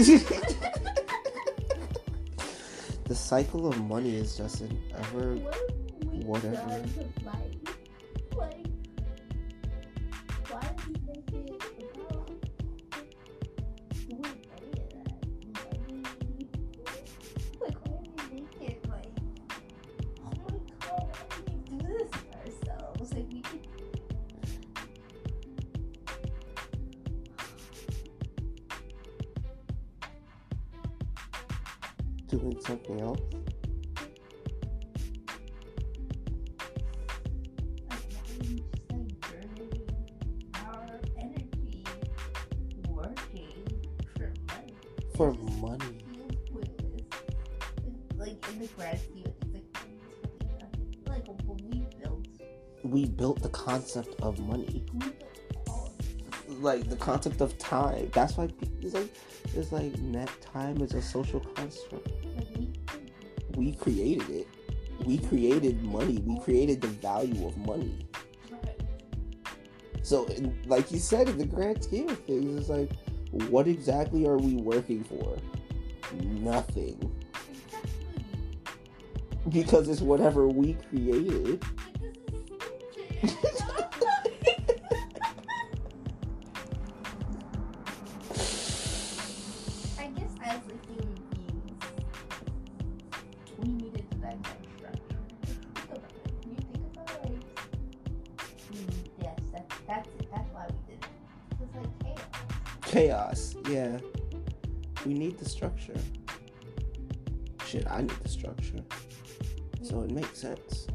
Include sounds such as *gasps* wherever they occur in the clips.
*laughs* the cycle of money is just an ever, whatever. concept of money, like the concept of time. That's why it's like it's like net time is a social construct. We created it. We created money. We created the value of money. So, like you said, in the grand scheme of things, it's like, what exactly are we working for? Nothing. Because it's whatever we created. chaos. Yeah. We need the structure. Shit, I need the structure. So it makes sense.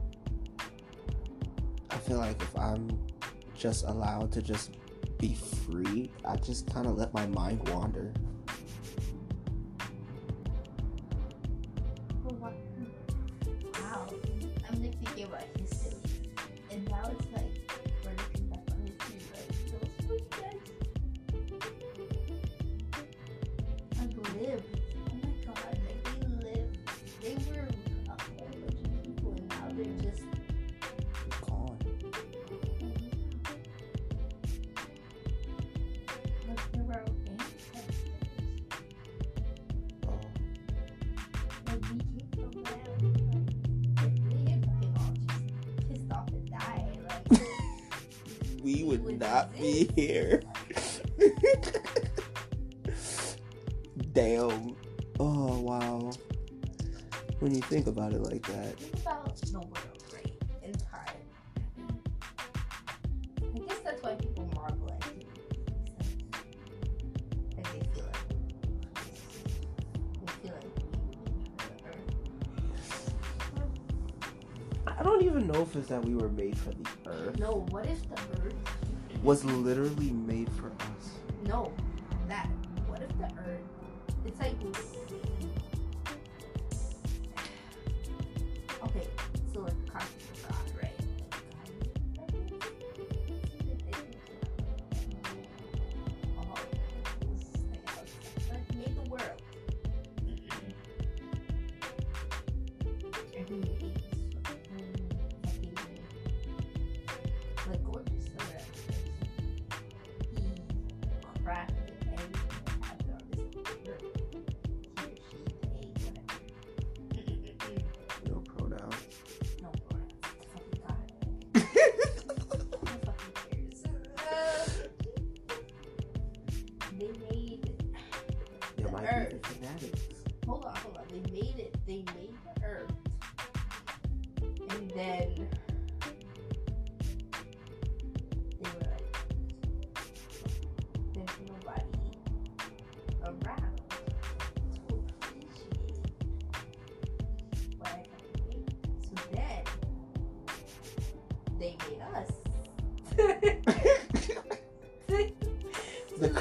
I feel like if I'm just allowed to just be free, I just kind of let my mind wander.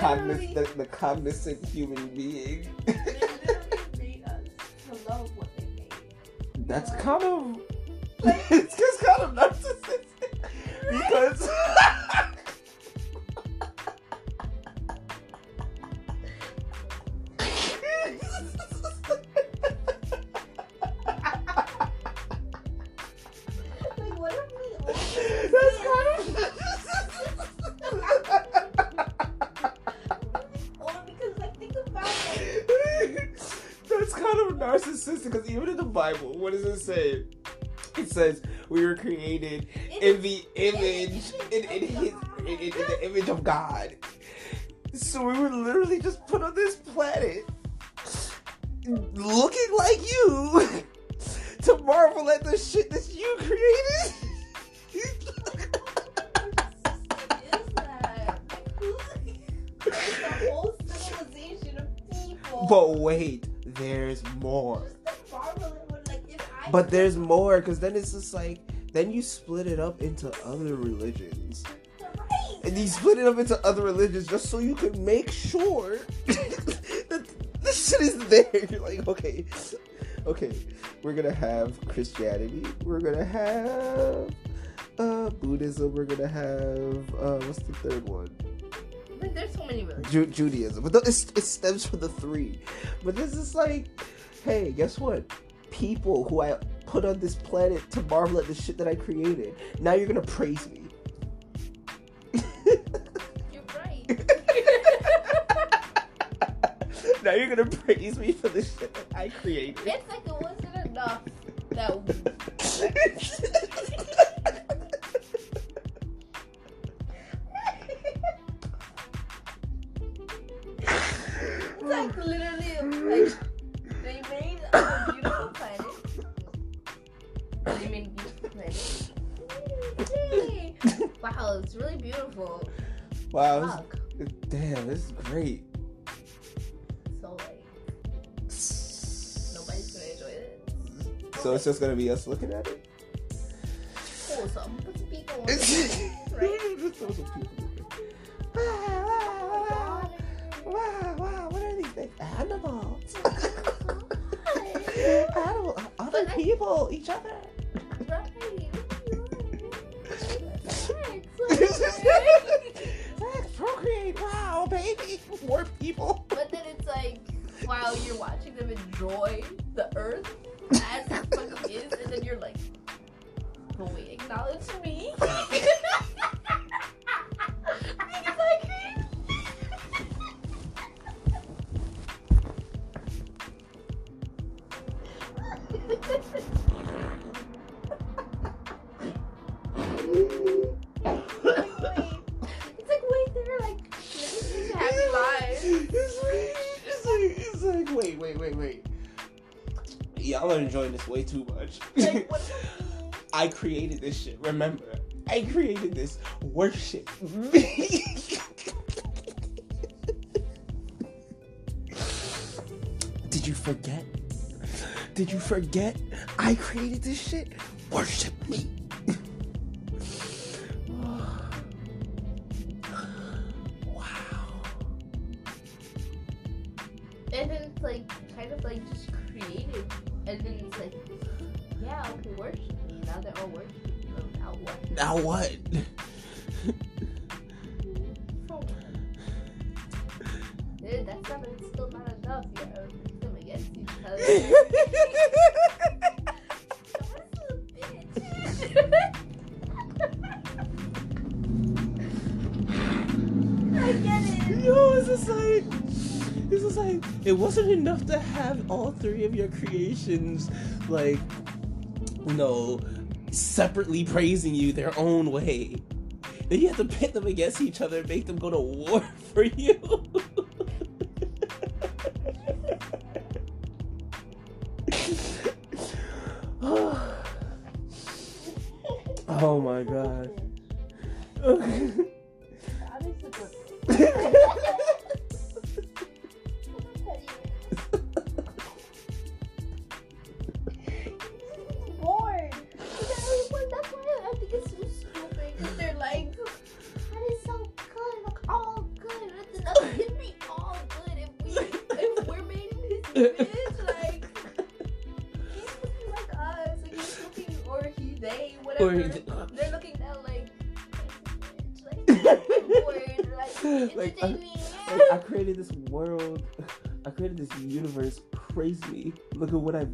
cogniz- the, the cognizant human being. they literally made us to love what they made. That's kind of. Created in the image, in, in *laughs* his, in, in, the image of God. So we were literally just put on this planet, looking like you, *laughs* to marvel at the shit that you created. is that? It's a whole civilization of people. but wait, there's more. Just to marvel at what, like, But there's more, because then it's just like, then you split it up into other religions. And you split it up into other religions just so you could make sure *laughs* that this shit is there. *laughs* You're like, okay, okay, we're gonna have Christianity, we're gonna have uh, Buddhism, we're gonna have uh, what's the third one? There's so many religions. Ju- Judaism. But th- it stems from the three. But this is like, hey, guess what? People who I put on this planet to marvel at the shit that I created. Now you're gonna praise me. You're right. *laughs* now you're gonna praise me for the shit that I created. it's like it wasn't enough that *laughs* It's like literally like they made beautiful planet. A beautiful planet. Yay! Wow, it's really beautiful. wow, this- damn, this is great. So like nobody's gonna enjoy it. So it's just gonna be us looking at it. Cool, so I'm gonna put some people on it, right? Just throw some people in. Wow, wow, wow, wow, wow, what are these things? Animals. Other But I- people, each other. Sex, *laughs* procreate, wow, baby, *laughs* more people. But then it's like, while you're watching them enjoy the earth as it fucking is, and then you're like, but wait, acknowledge me. Much. Like, what about *laughs* me? I created this shit. Remember, I created this. Worship. Did you forget? Did you forget? I created this shit. Worship like you know separately praising you their own way. Then you have to pit them against each other and make them go to war *laughs* for you. They whatever. Or he- they're looking down *laughs* like. Like, I'm like, Like, me. Like, I created this world. *laughs* I created this universe. Praise me. Look at what I've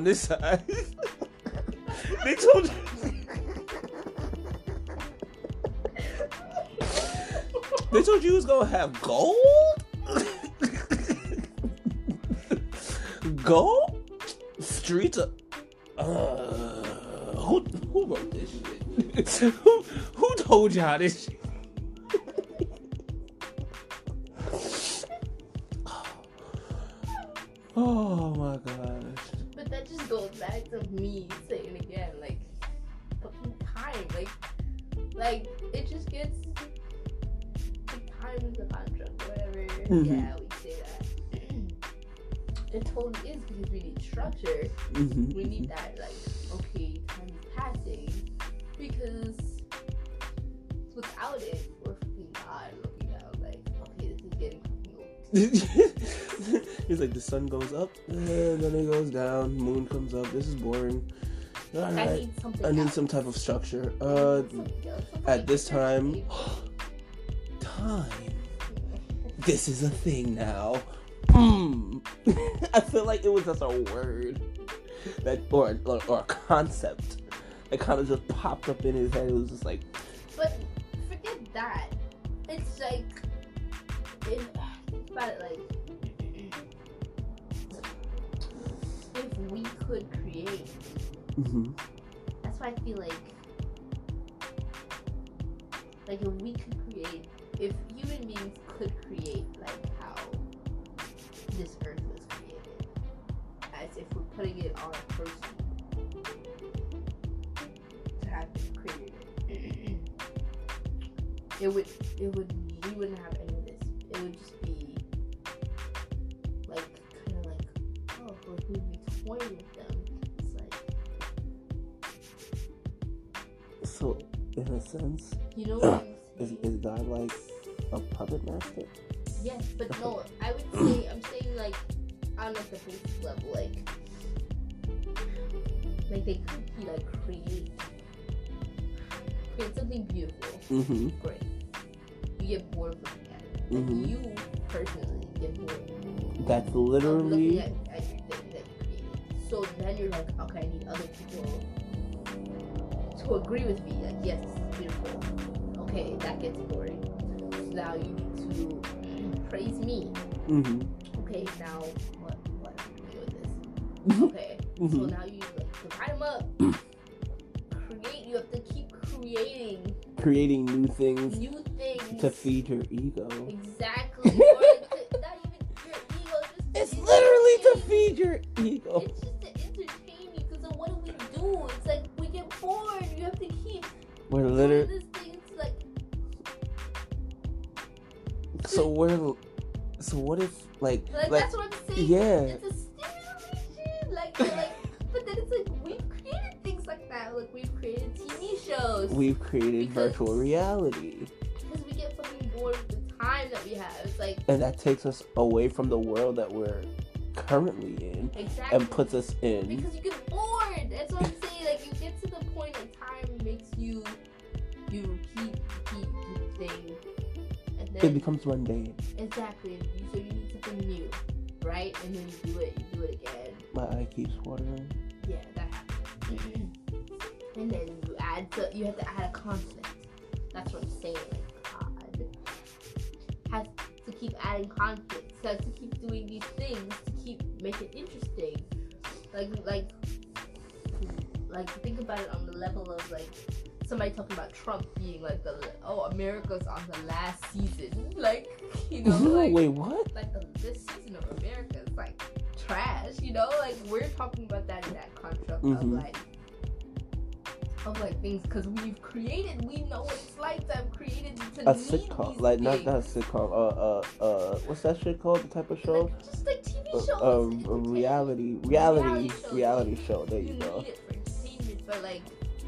on this side. *laughs* they told you. They told you was gonna have gold? *laughs* gold? Streets uh, who who wrote this shit? *laughs* who who told y'all this shit? Just goes back to me saying again, like fucking time, like, like it just gets time is a construct, whatever. Mhm. Yeah, we say that. *clears throat* it totally is because we need structure. Mm-hmm. We need that, like, okay, time is passing because without it, we're fucking God looking out, like, okay, this is getting fucking old. *laughs* *laughs* He's like the sun goes up and then it goes down. Moon comes up. This is boring. All I need something. I need else. some type of structure. Uh, something else, something at this time, *gasps* time. This is a thing now. Mm. *laughs* I feel like it was just a word that, or or, or a concept that kind of just popped up in his head. It was just like, But forget that. It's like, it, *sighs* think about it like, we could create, mhm. that's why I feel like, like if we could create, if human beings could create like how this earth was created, as if we're putting it on a person to have created it, *clears throat* it would, it would, we wouldn't have any of this. It would just be we'd be toying with them. It's like, so in a sense, you know *clears throat* what is, is God like a puppet master? Yes, but *laughs* no, I would say I'm saying like on like the basic level, like like they could be like create create something beautiful, Mm-hmm. great. You get bored looking at it. Like Mhm. you personally get bored That's literally at, at So then you're like, okay, I need other people to agree with me. Like, yes, this is beautiful. Okay, that gets boring. So now you need to praise me. mm-hmm. Okay, now what what are we doing with this? Okay, so Mhm. now you like divide them up. Create. You have to keep creating creating new things new things. to feed your ego. Exactly. or to- not even your ego. Just It's literally to feed your ego. It's created Because- virtual reality because we get fucking bored with the time that we have. It's like and that takes us away from the world that we're currently in exactly and puts us in because you get bored. That's what I'm saying. Like you get to the point that time makes you you repeat, repeat, repeat thing, and then, it becomes mundane. exactly. So you need something new, right? And then you do it, you do it again. My eye keeps watering. Yeah, that happens. *clears throat* and then to you have to add a conflict. That's what I'm saying. God has to keep adding conflicts. Has to keep doing these things to keep make it interesting. Like like like think about it on the level of like somebody talking about Trump being like the oh America's on the last season. *laughs* Like you know *laughs* like Wait, what? like the, this season of America is like trash, you know? Like we're talking about that in that construct of Mhm. like of like things because we've created, we know what it's like to have created to A sitcom, like not things. not a sitcom. Uh, uh, uh, what's that shit called? The type of show? Like, just like TV Uh, shows. uh, a reality, reality, Reality reality show. There You you go. need it for entertainment, but like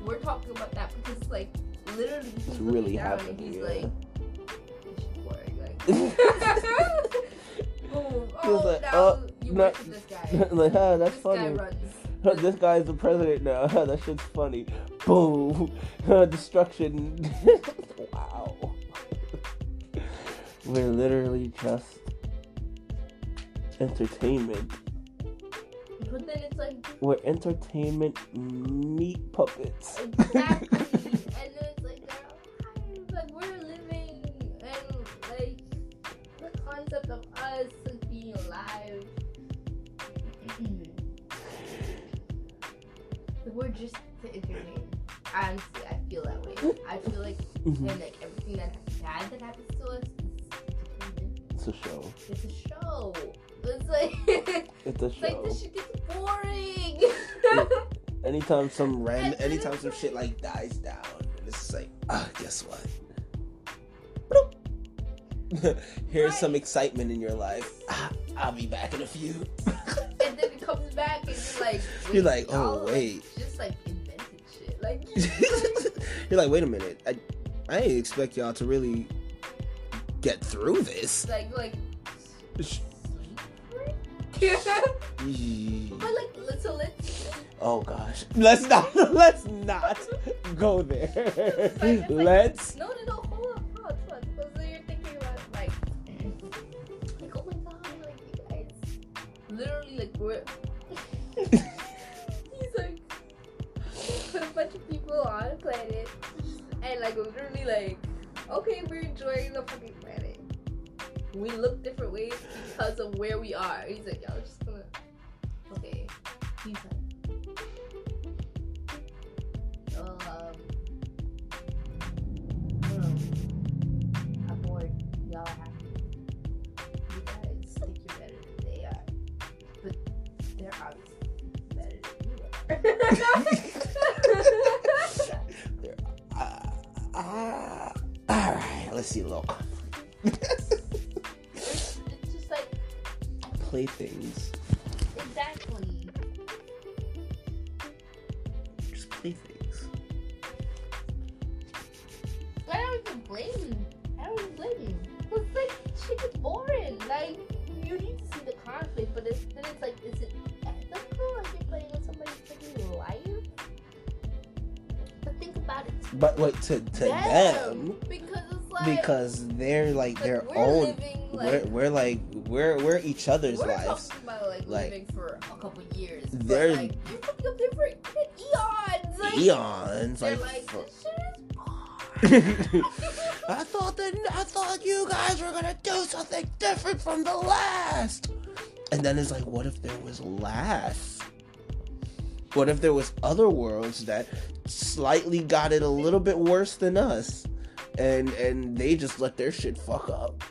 we're talking about that because like literally It's really happening. he's yeah. like, this is boring. Like, *laughs* *laughs* boom. Oh, like, oh, you no- this guy. *laughs* like, ah, that's funny. this funny. guy runs. this guy's the president now. that shit's funny. Boom. *laughs* Uh, destruction. *laughs* wow. We're literally just entertainment. But then it's like We're entertainment meat puppets. exactly, *laughs* and then it's like they're alive. Like we're living, and like the concept of us being alive. *clears throat* we're just to entertain. Honestly, I feel that way. I feel like, Mhm. and like everything that bad that happens to us. It's a show. It's a show. It's like, *laughs* It's a it's like show. this shit gets boring. *laughs* Anytime some *laughs* random, anytime some shit like dies down, and it's just like, ah, guess what? Here's some excitement in your life. Ah, I'll be back in a few. and then it comes back and you're like, You're like, oh wait. just like. Like, *laughs* You're like, wait a minute. I, I didn't expect y'all to really get through this. like, like. Sh- *laughs* but Yee. like, so. Oh gosh. Let's not. *laughs* Let's not go there. Like- Let's. No, no, no, hold on, hold and like literally, like, okay, we're enjoying the fucking planet. We look different ways because of where we are. He's like, y'all just to to to them, because it's like because they're like like, their we're own. living we're, like we're like we're we're each other's we're lives. about like, Like, living for a couple years. they're- like they're fucking up there for eons. Like, Eons, like. like, for- this shit is *laughs* I thought that I thought you guys were gonna do something different from the last. And then it's like, what if there was last? What if there was other worlds that slightly got it a little bit worse than us, and and they just let their shit fuck up,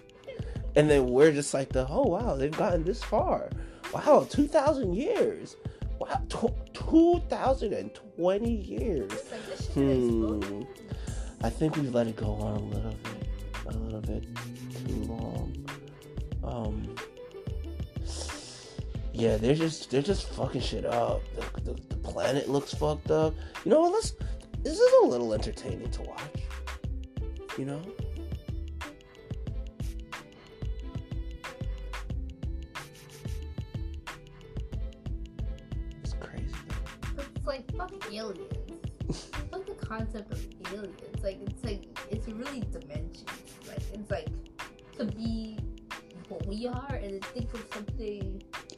and then we're just like the oh wow they've gotten this far, wow two thousand years, wow tw- two thousand and twenty years. It's like this shit Hmm. I think we've let it go on a little bit, a little bit too long. Um, yeah, they're just they're just fucking shit up. The, the, the planet looks fucked up. You know what? Let's. This is a little entertaining to watch. You know. It's crazy. It's like fucking aliens. Like the concept of aliens. Like it's like it's really dimensions. Like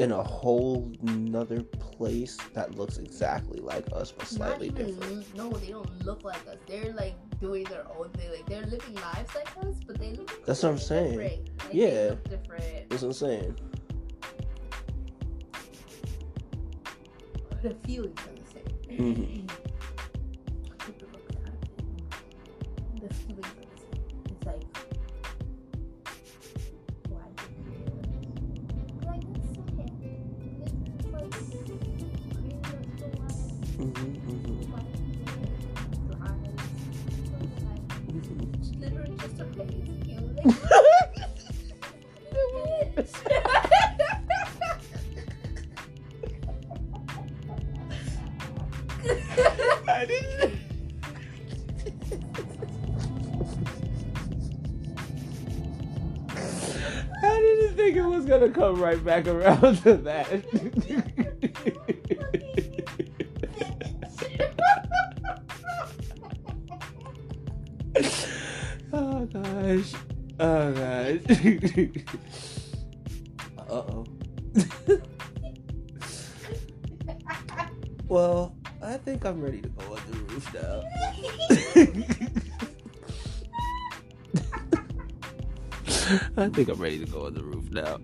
In a whole nother place that looks exactly like us, but slightly different. no, they don't look like us. They're like doing their own thing. Like they're living lives like us, but they look That's what I'm saying. Like, Yeah. they look different. That's what I'm saying. The feelings are the same. Mhm. Come right back around to that. *laughs* oh gosh. Oh gosh. uh oh. *laughs* well, I think I'm ready to go on the roof now. *laughs* I think I'm ready to go on the roof now.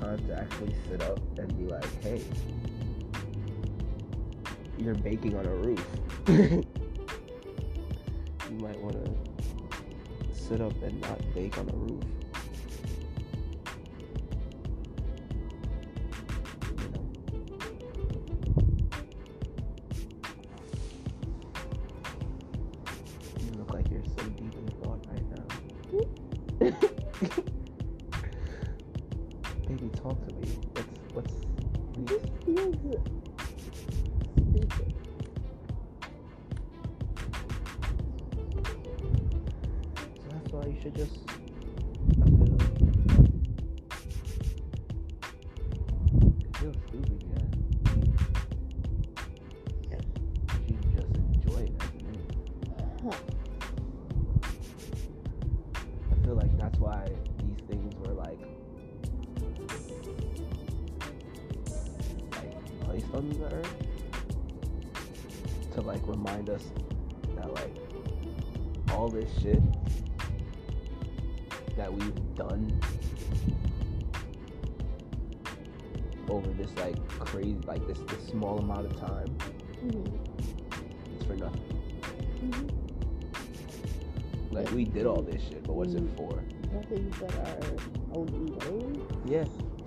Time to actually sit up and be like, hey, you're baking on a roof. *laughs* you might want to sit up and not bake on a roof.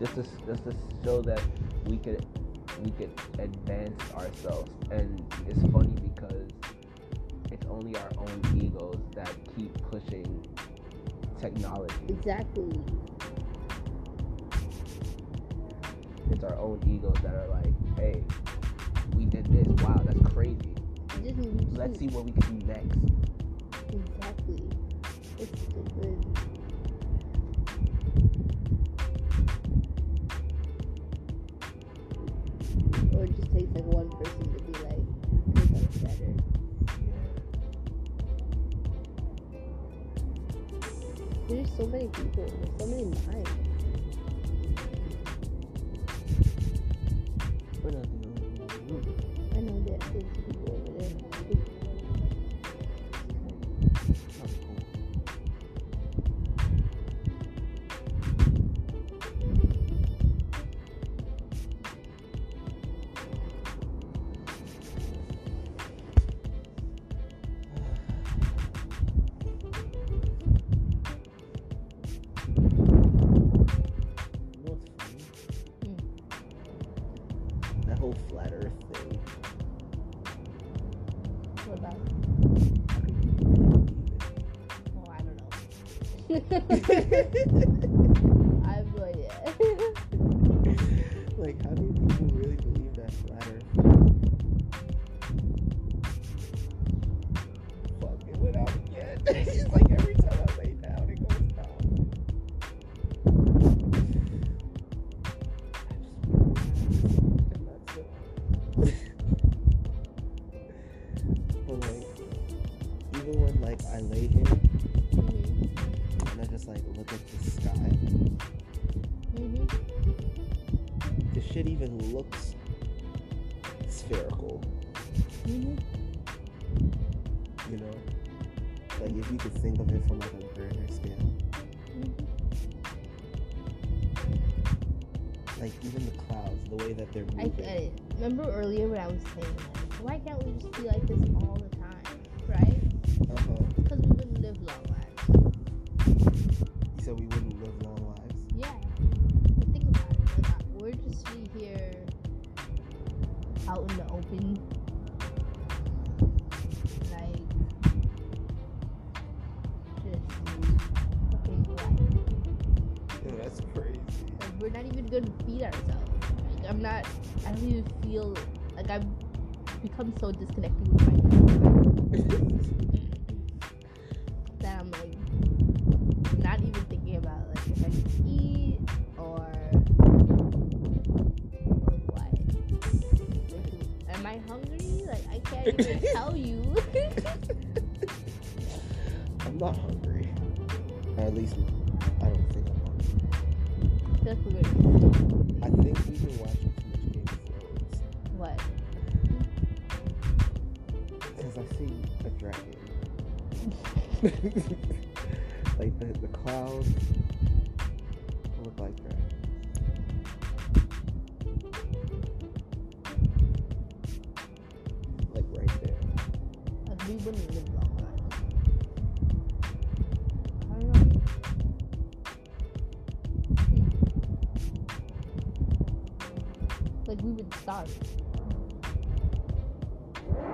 Just to just to show that we could we could advance ourselves and it's funny because it's only our own egos that keep pushing technology Exactly. it's our own egos that are like hey we did this wow that's crazy let's see what we can do next Exactly. It's stupid. Takes like one person to be like, "Make us better." There's so many people. So many minds. Like even the clouds, the way that they're I moving. get it. Remember earlier when I was saying, like, why can't we just be like this all the time, right? Uh-huh. Because we wouldn't live long lives. You said we wouldn't live long lives. Yeah. But think about it. Like, uh, we're just be here out in the open. We're not even to feed ourselves. Like, I'm not, I don't even feel like I've become so disconnected with my *laughs*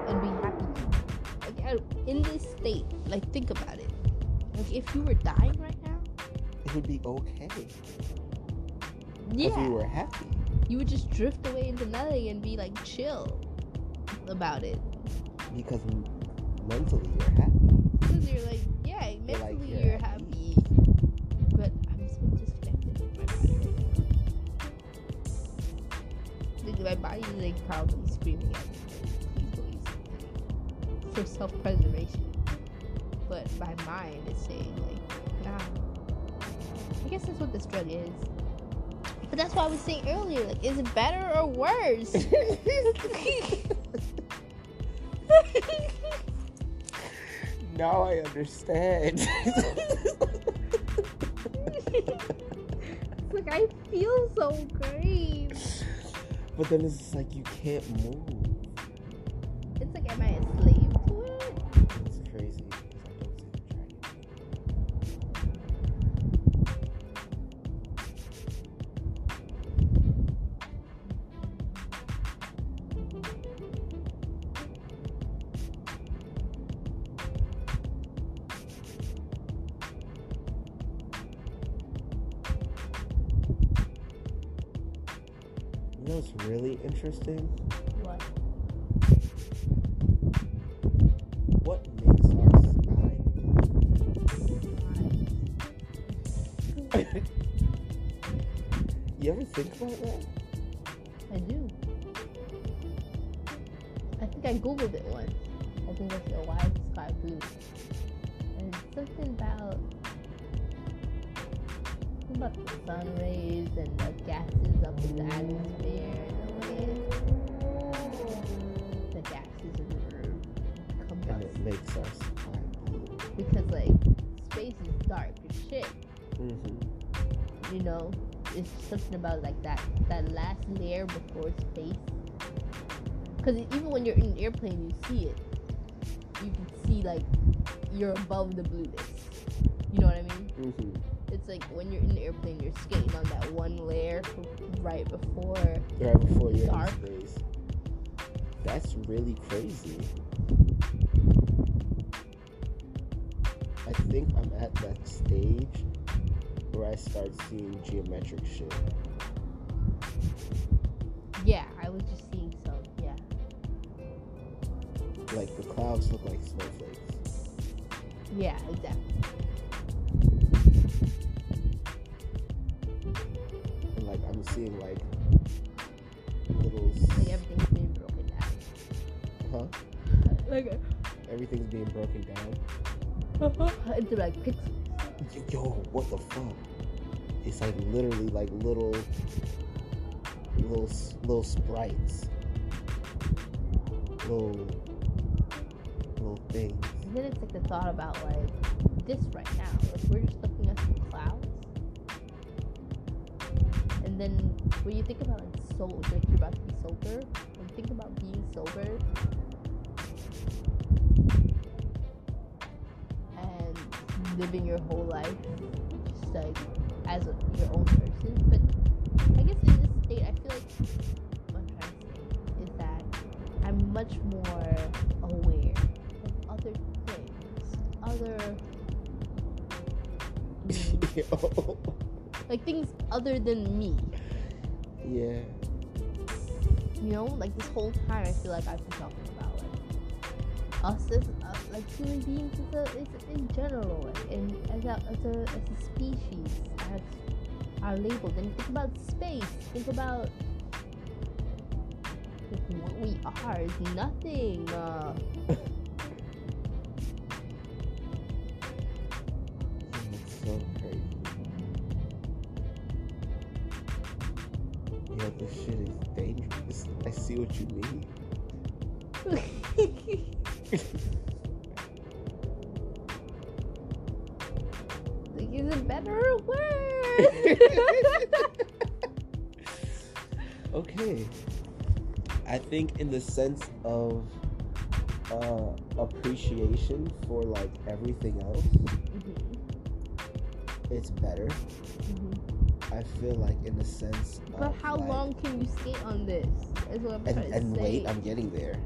and be happy. Like uh, in this state, like think about it. Like if you were dying right now, It would be okay. Yeah. If you were happy. you would just drift away into nothing and be like chill about it. Because mentally you're happy. Like screaming at me, like, please go eat something for self preservation. But my mind is saying, like, nah. I guess that's what this drug is. But that's why I was saying earlier, like, is it better or worse? *laughs* now I understand. *laughs* It's like I feel so. But then it's like you can't move. Last layer before space because even when you're in an airplane you see it you can see like you're above the blueness you know what i mean Mm-hmm. it's like when you're in the airplane you're skating on that one layer right before Right before you're Dark. in space. That's really crazy. I think I'm at that stage where I start seeing geometric shit. Yeah, I was just seeing some. Yeah. Like the clouds look like snowflakes. Yeah, exactly. And like I'm seeing like little Like everything's being broken down. huh? Like uh, Everything's being broken down. Uh-huh. into like pixels. Yo, what the fuck? It's like literally like little, little, little sprites, little, little things. And then it's like the thought about like this right now. Like we're just looking at some clouds. And then when you think about like soul, like you're about to be sober, and think about being sober and living your whole life just like as a, your own person. But I guess in this I feel like what I'm trying to say is that I'm much more aware of other things, other *laughs* like things other than me. yeah. You know, like this whole time, I feel like I've been talking about like us as uh, like human beings as a, as in general, like, and as a as a as a species, as our labeled. And think about space. Think about what we are is nothing. Uh, *laughs* the sense of uh, appreciation for like everything else, Mhm, it's better. mhm. I feel like in the sense But how like- long can you skate on this? Is what I'm and, trying and to say. wait, I'm getting there.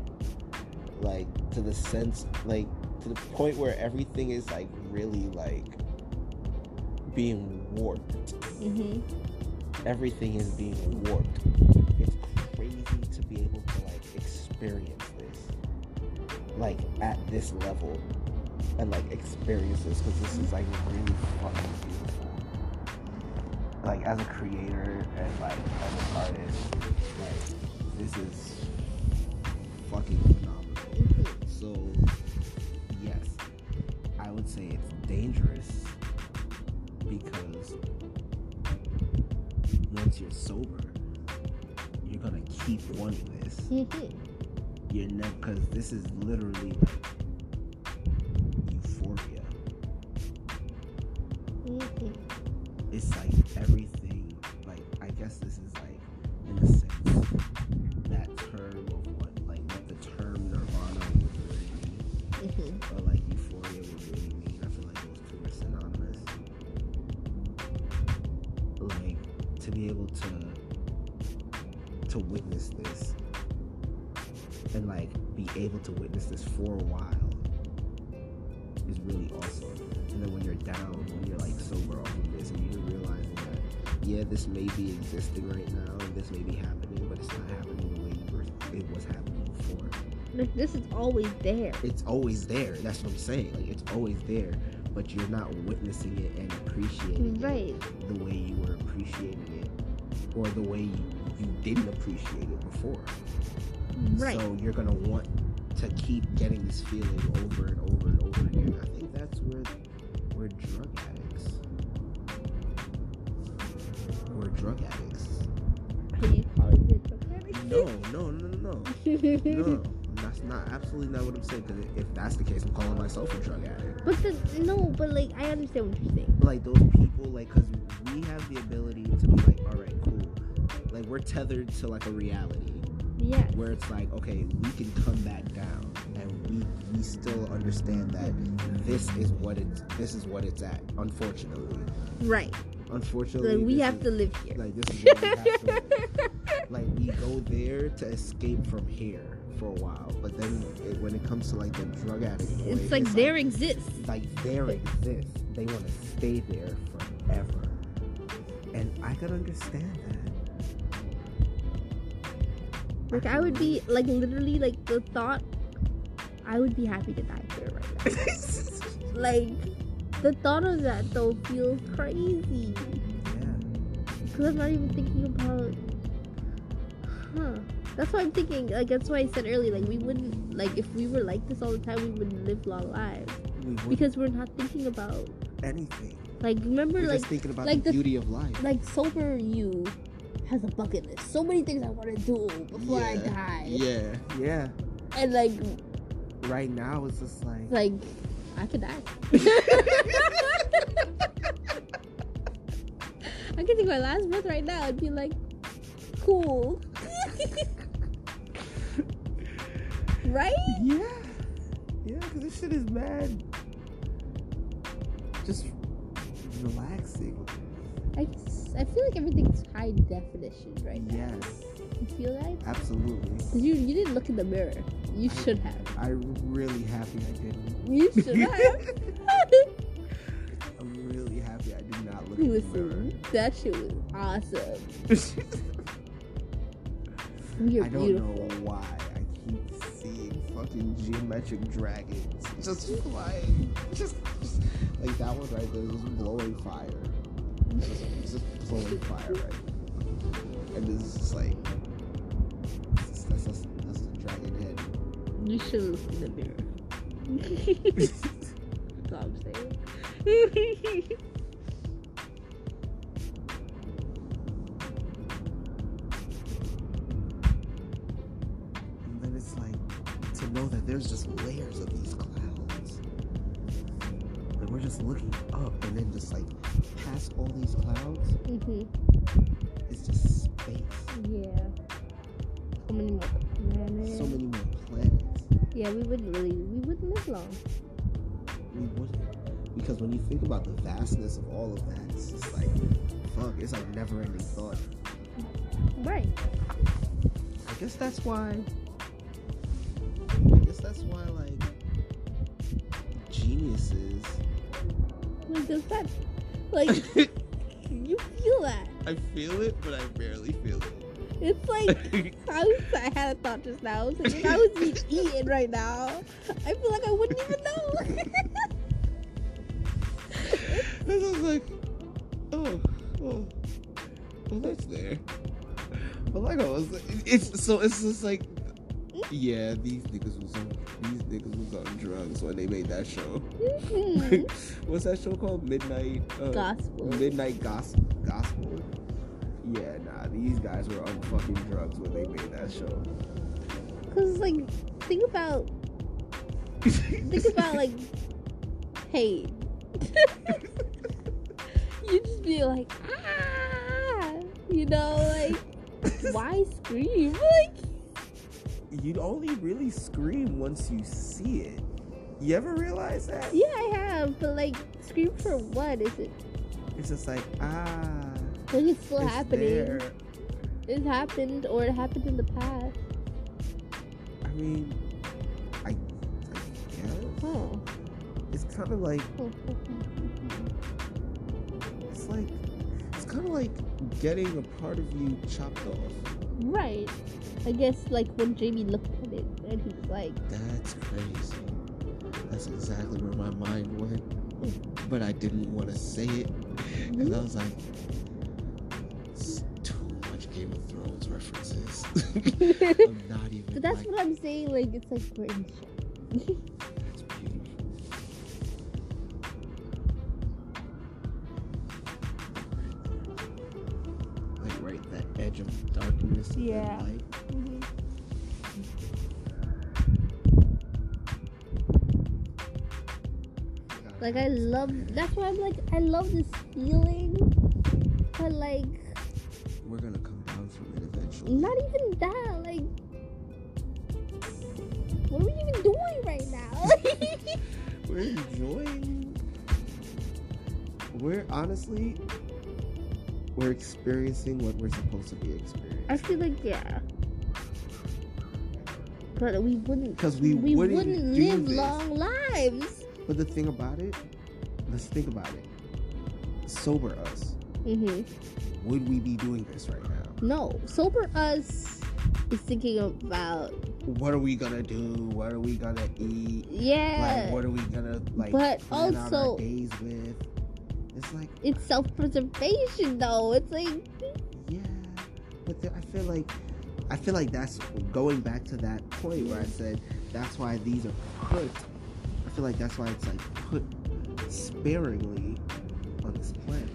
Like to the sense, like to the point where everything is like really like being warped. hmm Everything is being warped. Like at this level, and like experience this because this is like really fucking beautiful. Like as a creator and like as an artist, like this is fucking phenomenal. So, yes, I would say it's dangerous because once you're sober, you're gonna keep wanting this. Mm-hmm. Mhm. You're because this is literally like euphoria. Mhm. It's like everything. Like I guess this is like in a sense that term of what like what the term nirvana would really mean. Mhm. or like euphoria would really mean. I feel like those two are synonymous. Like to be able to to witness this and like be able to witness this for a while is really awesome. And then when you're down, when you're like sober off of this and you're realizing that yeah, this may be existing right now and this may be happening, but it's not happening the way you were it was happening before Like this is always there. it's always there. That's what I'm saying. Like it's always there, but you're not witnessing it and appreciating Right. it the way you were appreciating it, or the way you, you didn't appreciate it before. Right. So you're gonna want to keep getting this feeling over and over and over again. I think that's where we're drug addicts. We're drug addicts. Are you calling it drug addict? No, no, no, no, no. No, that's not absolutely not what I'm saying. Because if that's the case, I'm calling myself a drug addict. But the no, but like I understand what you're saying. Like those people, like, because we have the ability to be like, all right, cool. Like we're tethered to like a reality Yeah. where it's like, okay, we can come back down, and we we still understand that this is what it's this is what it's at. Unfortunately, Right. unfortunately, Like we have is- to live here. Like this is we *laughs* like we go there to escape from here for a while, but then it, when it comes to like the drug addict, It's like there exists. like there exists. They want to stay there forever, and I can understand Like I would be like literally like the thought. I would be happy to die there right now. *laughs* like the thought of that though feels crazy. yeah. Because I'm not even thinking about. Huh. That's why I'm thinking. Like that's why I said earlier. Like we wouldn't like if we were like this all the time. We wouldn't live long lives We wouldn't because we're not thinking about. anything. Like remember We're like thinking about like the the- beauty of life. like sober you has a bucket list. So many things I want to do before I die. Yeah, yeah. And like Right now, it's just like like I could die. *laughs* I could take my last breath right now and be like, cool. *laughs* right? Yeah. Yeah, because this shit is mad. Just relaxing. I, I feel like everything's high definition right now. Yes, You feel that? absolutely. 'Cause you you didn't look in the mirror. You I- should have. I'm really happy I didn't. You should have. *laughs* I'm really happy I did not look in the Listen, that shit was awesome. *laughs* You're I don't beautiful. know why I keep seeing fucking geometric dragons just *laughs* flying. Just, just like that one right there, just blowing fire. Just, just blowing fire, right? And this is just like that's that's, that's, that's the dragon head. You should look in the mirror. *laughs* That's all I'm saying. And then it's like to know that there's just layers of these clouds. And we're just looking up and then just like past all these clouds, hmm it's just space. Yeah. So many more planets. So many more planets. Yeah, we wouldn't really, we wouldn't live long. We wouldn't. Because when you think about the vastness of all of that, it's just like, fuck, it's like never ending thought. Right. I guess that's why. I guess that's why, like, geniuses. Like, does that, like, you feel that? I feel it, but I barely feel it. It's like, *laughs* I, was, I had a thought just now. Like, if I was being *laughs* eaten right now, I feel like I wouldn't even know. *laughs* I was like, oh, oh, well, that's there. But like I was, it's so it's just like, hmm? yeah, these niggas was on these niggas was on drugs when they made that show. Mhm. *laughs* What's that show called? Midnight. Uh, Gospel. Midnight Gospel. Gospel. Yeah, nah, these guys were on fucking drugs when they made that show. Cause like, think about, think about *laughs* like, pain. *laughs* you just be like, ah, you know, like, why scream? Like, You'd only really scream once you see it. You ever realize that? yeah, I have, but like, scream for what? Is it It's just like ah, like it's still it's happening? there. It happened, or it happened in the past. I mean, I, I guess Oh. it's kind of like Oh, it's like it's kind of like getting a part of you chopped off. Right. I guess like when Jaime looked at it and he was like, That's crazy. That's exactly where my mind went. But I didn't want to say it because I was like, it's too much Game of Thrones references. *laughs* I'm not even. But that's like, what I'm saying. Like it's like we're in shock. That's beautiful. Like right that edge of darkness Yeah. Like I love. That's why I'm like I love this feeling. But like We're gonna come down from it eventually. not even that. Like what are we even doing right now? *laughs* *laughs* We're enjoying. We're honestly, we're experiencing what we're supposed to be experiencing. I feel like yeah. but we wouldn't. 'Cause we we wouldn't wouldn't, live this. long lives. But the thing about it, let's think about it. Sober us. hmm Would we be doing this right now? No, sober us is thinking about What are we gonna do? What are we gonna eat? yeah. Like, what are we gonna like? But also- our days with. It's like, it's self-preservation though. It's like yeah, but I feel like, I feel like that's going back to that point where I said that's why these are put. I feel like that's why it's like put sparingly on this planet.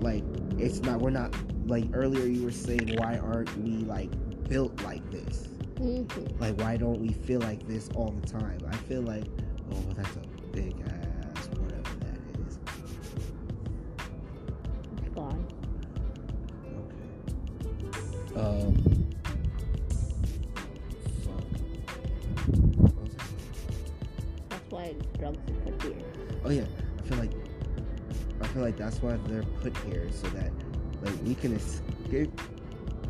Like it's not. We're not like earlier. You were saying why aren't we like built like this? mhm. Like, why don't we feel like this all the time? I feel like, oh, well, that's a big ass, whatever that is. it's gone. Okay. Um. Why drugs are put here. Oh yeah, I feel like, I feel like that's why they're put here so that, like, we can escape.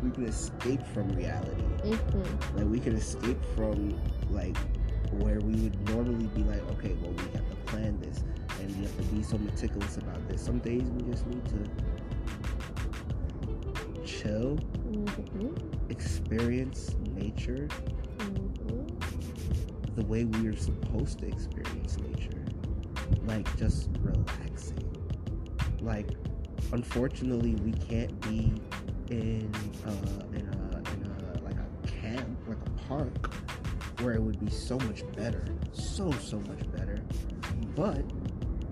We can escape from reality. hmm Like we can escape from like where we would normally be like, okay, well we have to plan this and we have to be so meticulous about this. Some days we just need to chill, hmm experience nature way we are supposed to experience nature. Like just relaxing. Like unfortunately we can't be in uh in a in a like a camp, like a park where it would be so much better. So so much better. But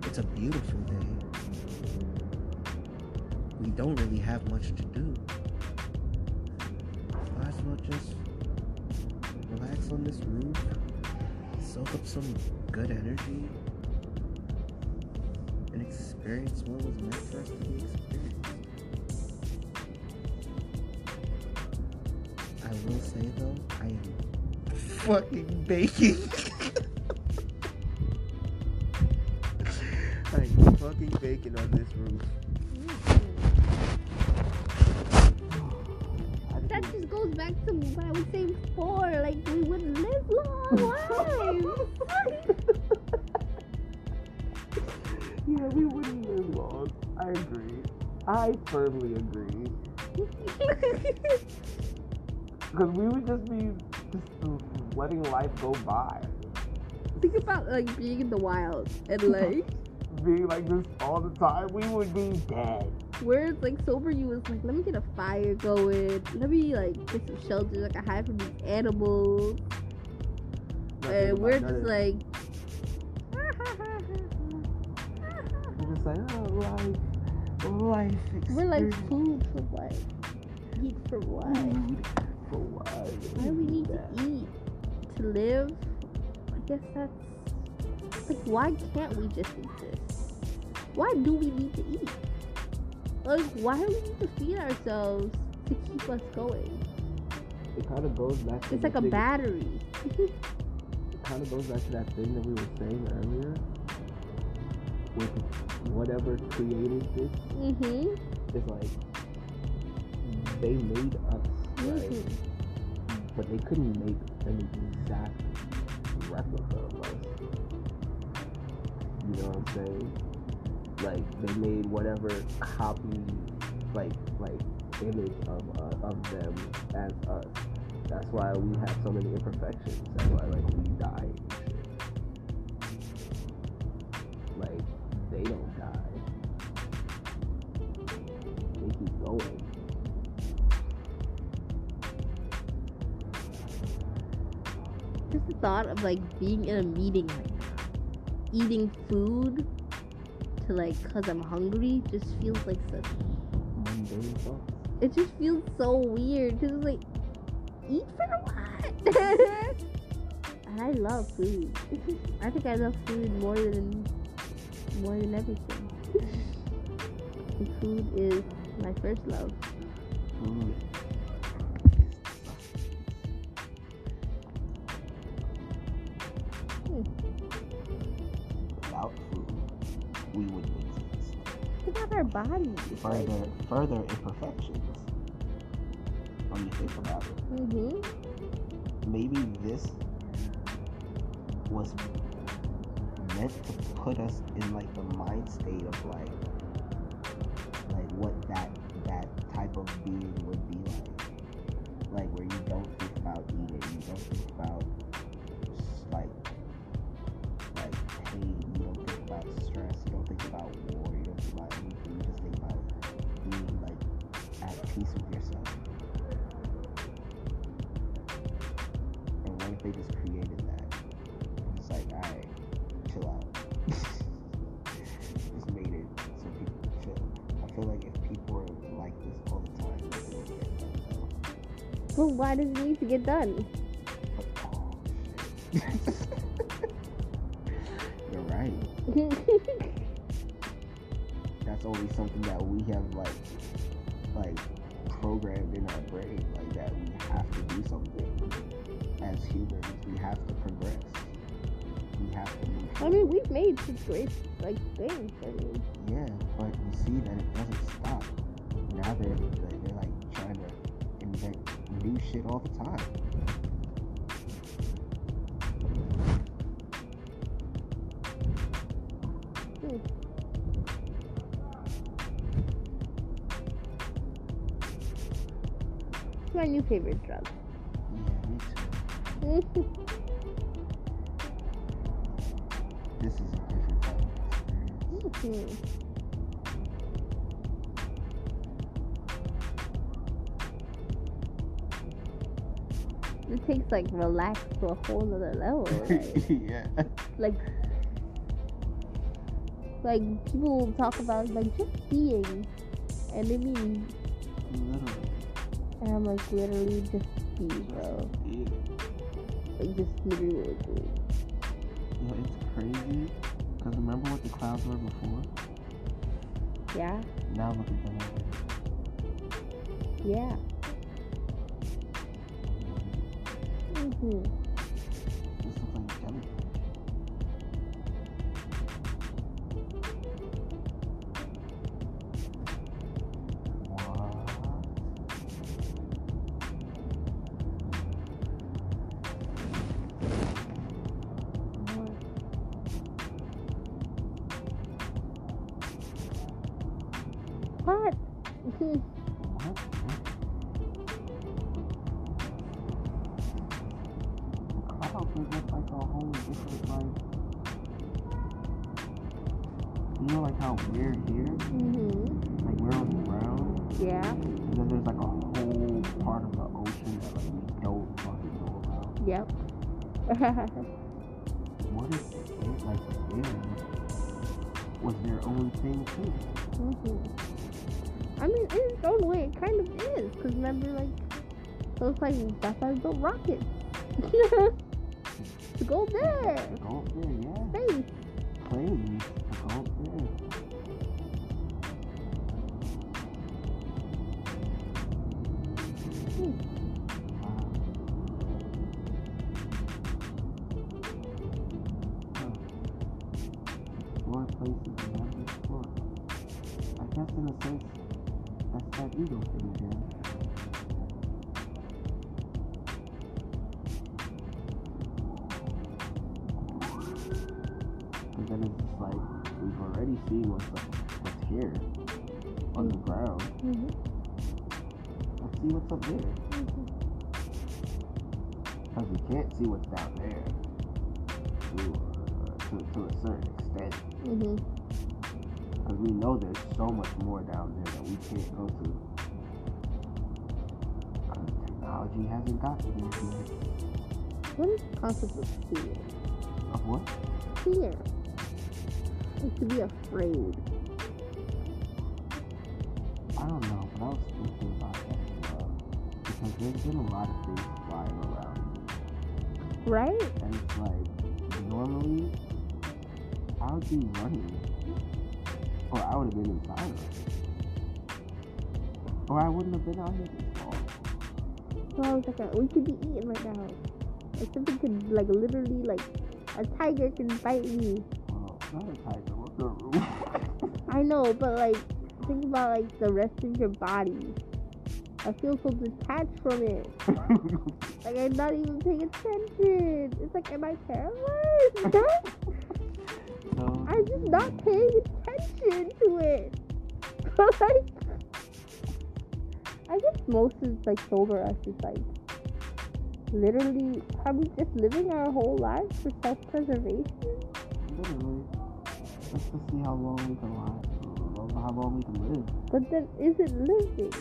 it's a beautiful day. We don't really have much to do. Might as well just relax on this roof, some good energy, and experience what was meant for us to be experienced. I will say though, I am fucking baking. *laughs* letting life go by. Think about like being in the wild and *laughs* like Being like this all the time, we would be dead. where it's like sober you is like let me get a fire going. Let me like get some shelter like I hide from these animals. And we're just like we're just like, oh, life, life. we're like food for what? Eat for what? food for what? Why do we need to eat to live? I guess that's like why can't we just exist? Why do we need to eat? Like why do we need to feed ourselves to keep us going? It kind of goes back to It's like a thing- battery. it kind of goes back to that thing that we were saying earlier with whatever created this mhm. is like they made us right Mhm. but they couldn't make an exact replica of us you know what i'm saying? Like they made whatever copy like like image of uh, of them as us. That's why we have so many imperfections. That's why like we die thought of like being in a meeting right now, eating food to like cause I'm hungry just feels like such. It just feels so weird it's like, eat for what? *laughs* and I love food. *laughs* I think I love food more than more than everything. *laughs* Food is my first love. food. Our bodies. Like, Further, further imperfections. When you think about it, hmm maybe this was meant to put us in like the mind state of like like what that that type of being would be like why does it need to get done? Favorite drug. yeah me too *laughs* this is a different type of experience Mhm. It takes like relax to a whole nother level. *laughs* Right? yeah like, like people talk about like just being, and they mean, I'm like literally just be, bro. yeah. Like just what we're. Yeah, it's crazy. Cause remember what the clouds were before? Yeah, Now look at them. yeah. hmm places we haven't explored. I guess in a sense, that's that ego thing again. Because then it's just like, we've already seen what's, what's here on the ground. hmm Let's see what's up there. Because we can't see what's down there to, uh, to, to a certain extent. Hmm Because we know there's so much more down there that we can't go to. Because technology hasn't gotten there yet. What is the concept of fear? Of what? Fear. Like to be afraid. I don't know, but I was thinking about that as well. Because there's been a lot of things flying around. Right? Be running. Or I would have been inside of it. Or I wouldn't have been out here this. So I was like, uh, we could be eaten right now. Like something could, like literally, like a tiger can bite me. Well, not a tiger, what's the rule? I know, but like, think about like the rest of your body. I feel so detached from it. *laughs* Like I'm not even paying attention. It's like, am I paralyzed? *laughs* *laughs* No. I'm just not paying attention to it. But *laughs* like, I guess most is like sober us is like literally are we just living our whole lives for self-preservation? Literally. Just to see how long we can last. How long we can live. But then is it living?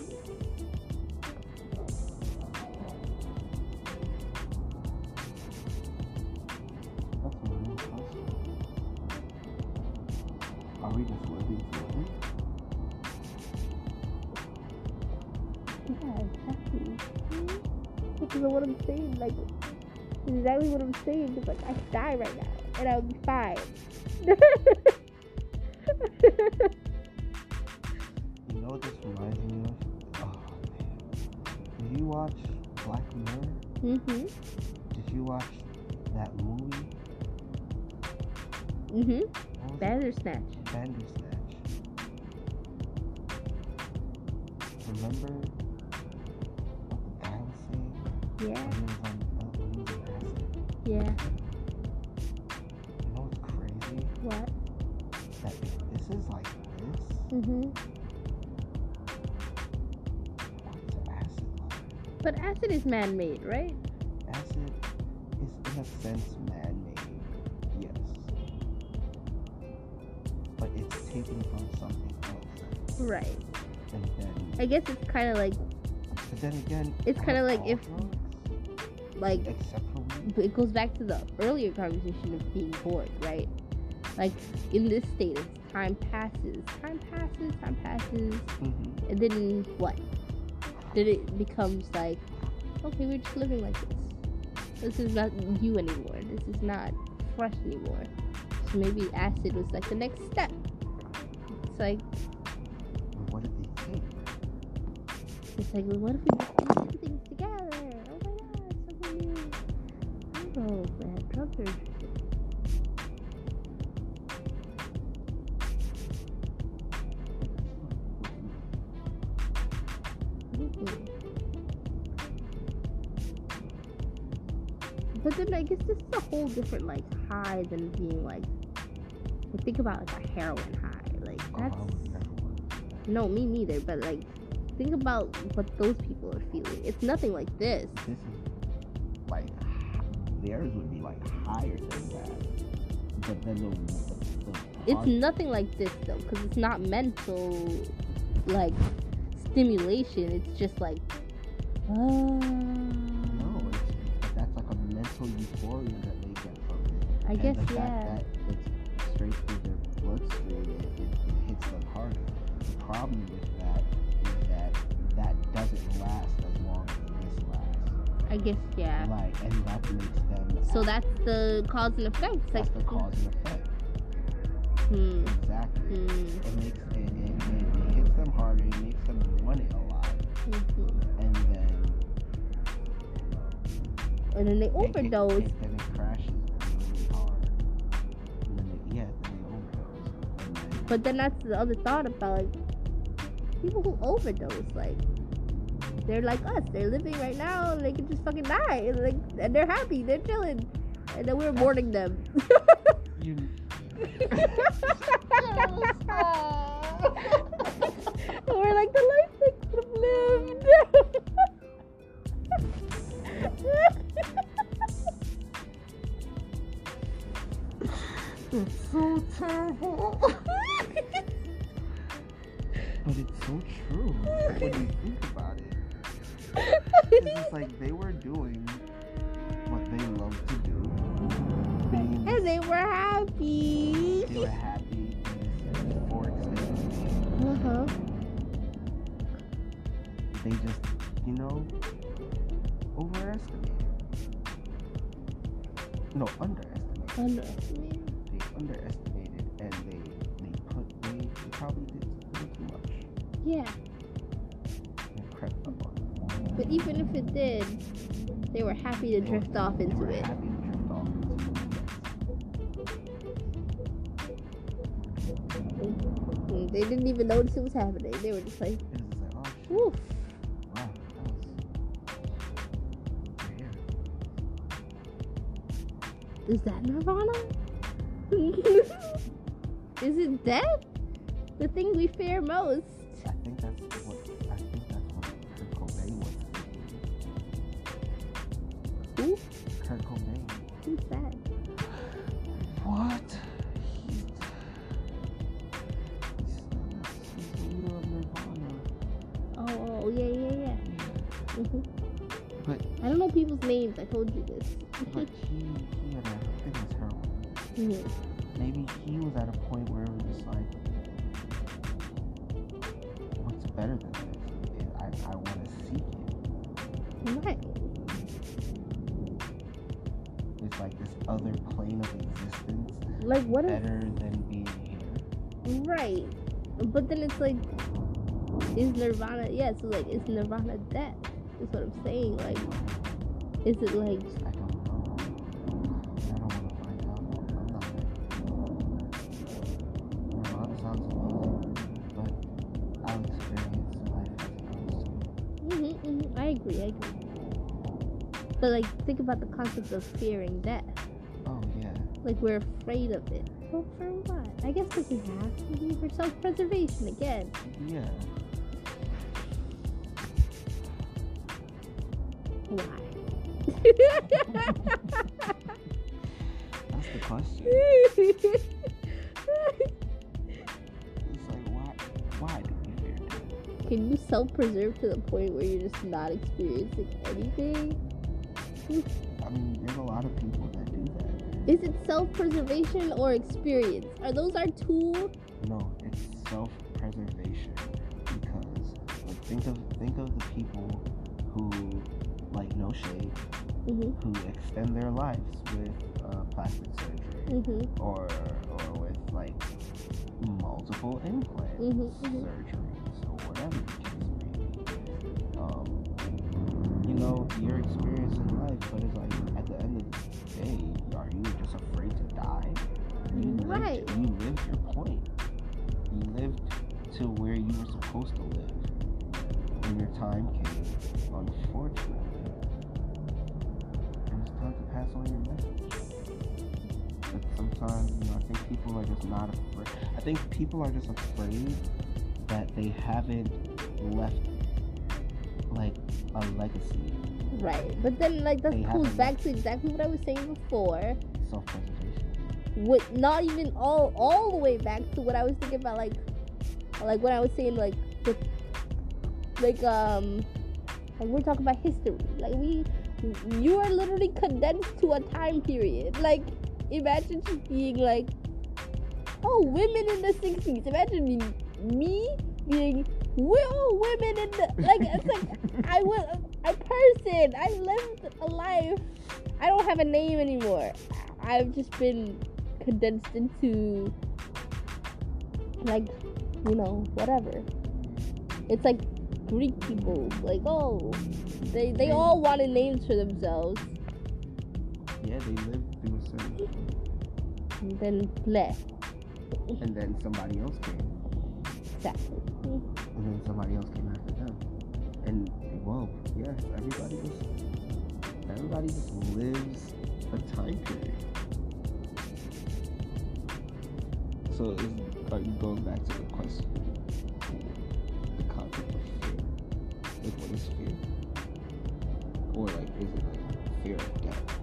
Like, exactly what I'm saying. It's like I could die right now, and I'll be fine. You know what this reminds me of? Oh man. Did you watch Black Mirror? Mm mhm. Did you watch that movie? Mm Mhm. What was it? Bandersnatch. Bandersnatch. Acid is man-made, right? Acid is in a sense man-made, yes. But it's taken from something else. Right. And then, I guess it's kind of like but then again, It's kinda like if- drugs, like except it goes back to the earlier conversation of being bored, right? Like in this state of time passes, time passes, time passes, Mm-hmm. and then what? Then it becomes like, okay, we're just living like this. This is not you anymore. This is not fresh anymore. So maybe acid was like the next step. It's like What did they think? it's like, well, what if we do two things together? Oh my god, something new. I don't know, man. Drugs are interesting. But then I guess this is a whole different like high than being like, like think about like a heroin high. Like Oh, that's I would never want to do that. no me neither. But like think about what those people are feeling. It's nothing like this. This is like theirs would be like higher than that. But then the, the, the It's nothing like this though, because it's not mental like stimulation. It's just like, uh, guess the fact yeah. that it's straight through their bloodstream, it, it, it hits them harder. The problem with that is that that doesn't last as long as this lasts. I guess yeah. Like, and that makes them. So that's the cause and effect. That's like, the cause and effect. hmm, Exactly. hmm, It makes it, it, it, it hits them harder. It makes them want it a lot, hmm and then and then they overdose. It, But then that's the other thought about like people who overdose, like they're like us. They're living right now, and they can just fucking die, and like and they're happy, they're chilling, and then we're mourning them. you, *laughs* *laughs* we're like the life they could have lived. it's so terrible. So true when you think about it. It's just like they were doing what they love to do. Being and they were happy. they were happy in this euphoric state of being. Uh-huh. They just, you know, overestimated. No, underestimated. Underestimated. They underestimated Yeah. But even if it did, they were happy to drift off into it. Mm, they didn't even notice it was happening. They were just like, woof. Is that Nirvana? *laughs* Is it death, The thing we fear most. Nirvana, so like, is Nirvana death? That's what I'm saying. Like, is it like, I don't know. I don't want to find out. I'm not Nirvana sounds amazing, but I'll experience life as it comes to me. Mm-hmm, mm-hmm. I agree, I agree. But like, think about the concept of fearing death. Oh yeah. Like, we're afraid of it. Well, for what? I guess because we have to be for self preservation again. Yeah. That's the question. It's like why why do we fear death? Can you self preserve to the point where you're just not experiencing anything? I mean, there's a lot of people that do that. Is it self preservation or experience? Are those our two? No, it's self-preservation because like think of think of the people who like no shade Mm-hmm. who extend their lives with uh, plastic surgery Mm-hmm. or or with like multiple implants Mhm, mhm. surgeries or whatever the case may be. Um, you know, your experience in life, but it's like at the end of the day, are you just afraid to die? You lived- you lived your point. You lived to where you were supposed to live when your time came, unfortunately. Sometimes, you know, I think people are just not afraid. I think people are just afraid that they haven't left like a legacy, Right. But then, like, that goes back to exactly what I was saying before. self-preservation. With not even all all the way back to what I was thinking about, like, like what I was saying, like, the, like, um, like we're talking about history. Like, we, you are literally condensed to a time period. Like, imagine just being like, oh, women in the 60s. Imagine me, me being, well, oh, women in the, like, it's like, I was a person. I lived a life. I don't have a name anymore. I've just been condensed into like you know whatever. It's like Greek people. Like oh, they they all wanted names for themselves. Yeah, they lived through a certain, And then left. and then somebody else came, Exactly. and then somebody else came after them, and well, yes, everybody just, everybody just lives a time period. So, are you going back to the question? The concept of fear. Like, what is fear? Or, like, is it like fear of death?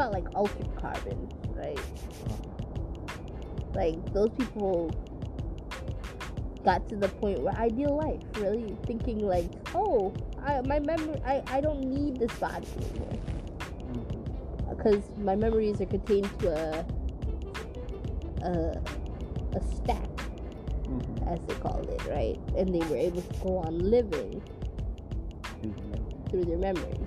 About like altered carbon, right? Uh-huh. Like those people got to the point where ideal life, really thinking like, oh, I, my memory, I, I don't need this body anymore mm-hmm. because my memories are contained to a a, a stack, Mm-hmm. as they called it, right? And they were able to go on living mm-hmm. through their memories.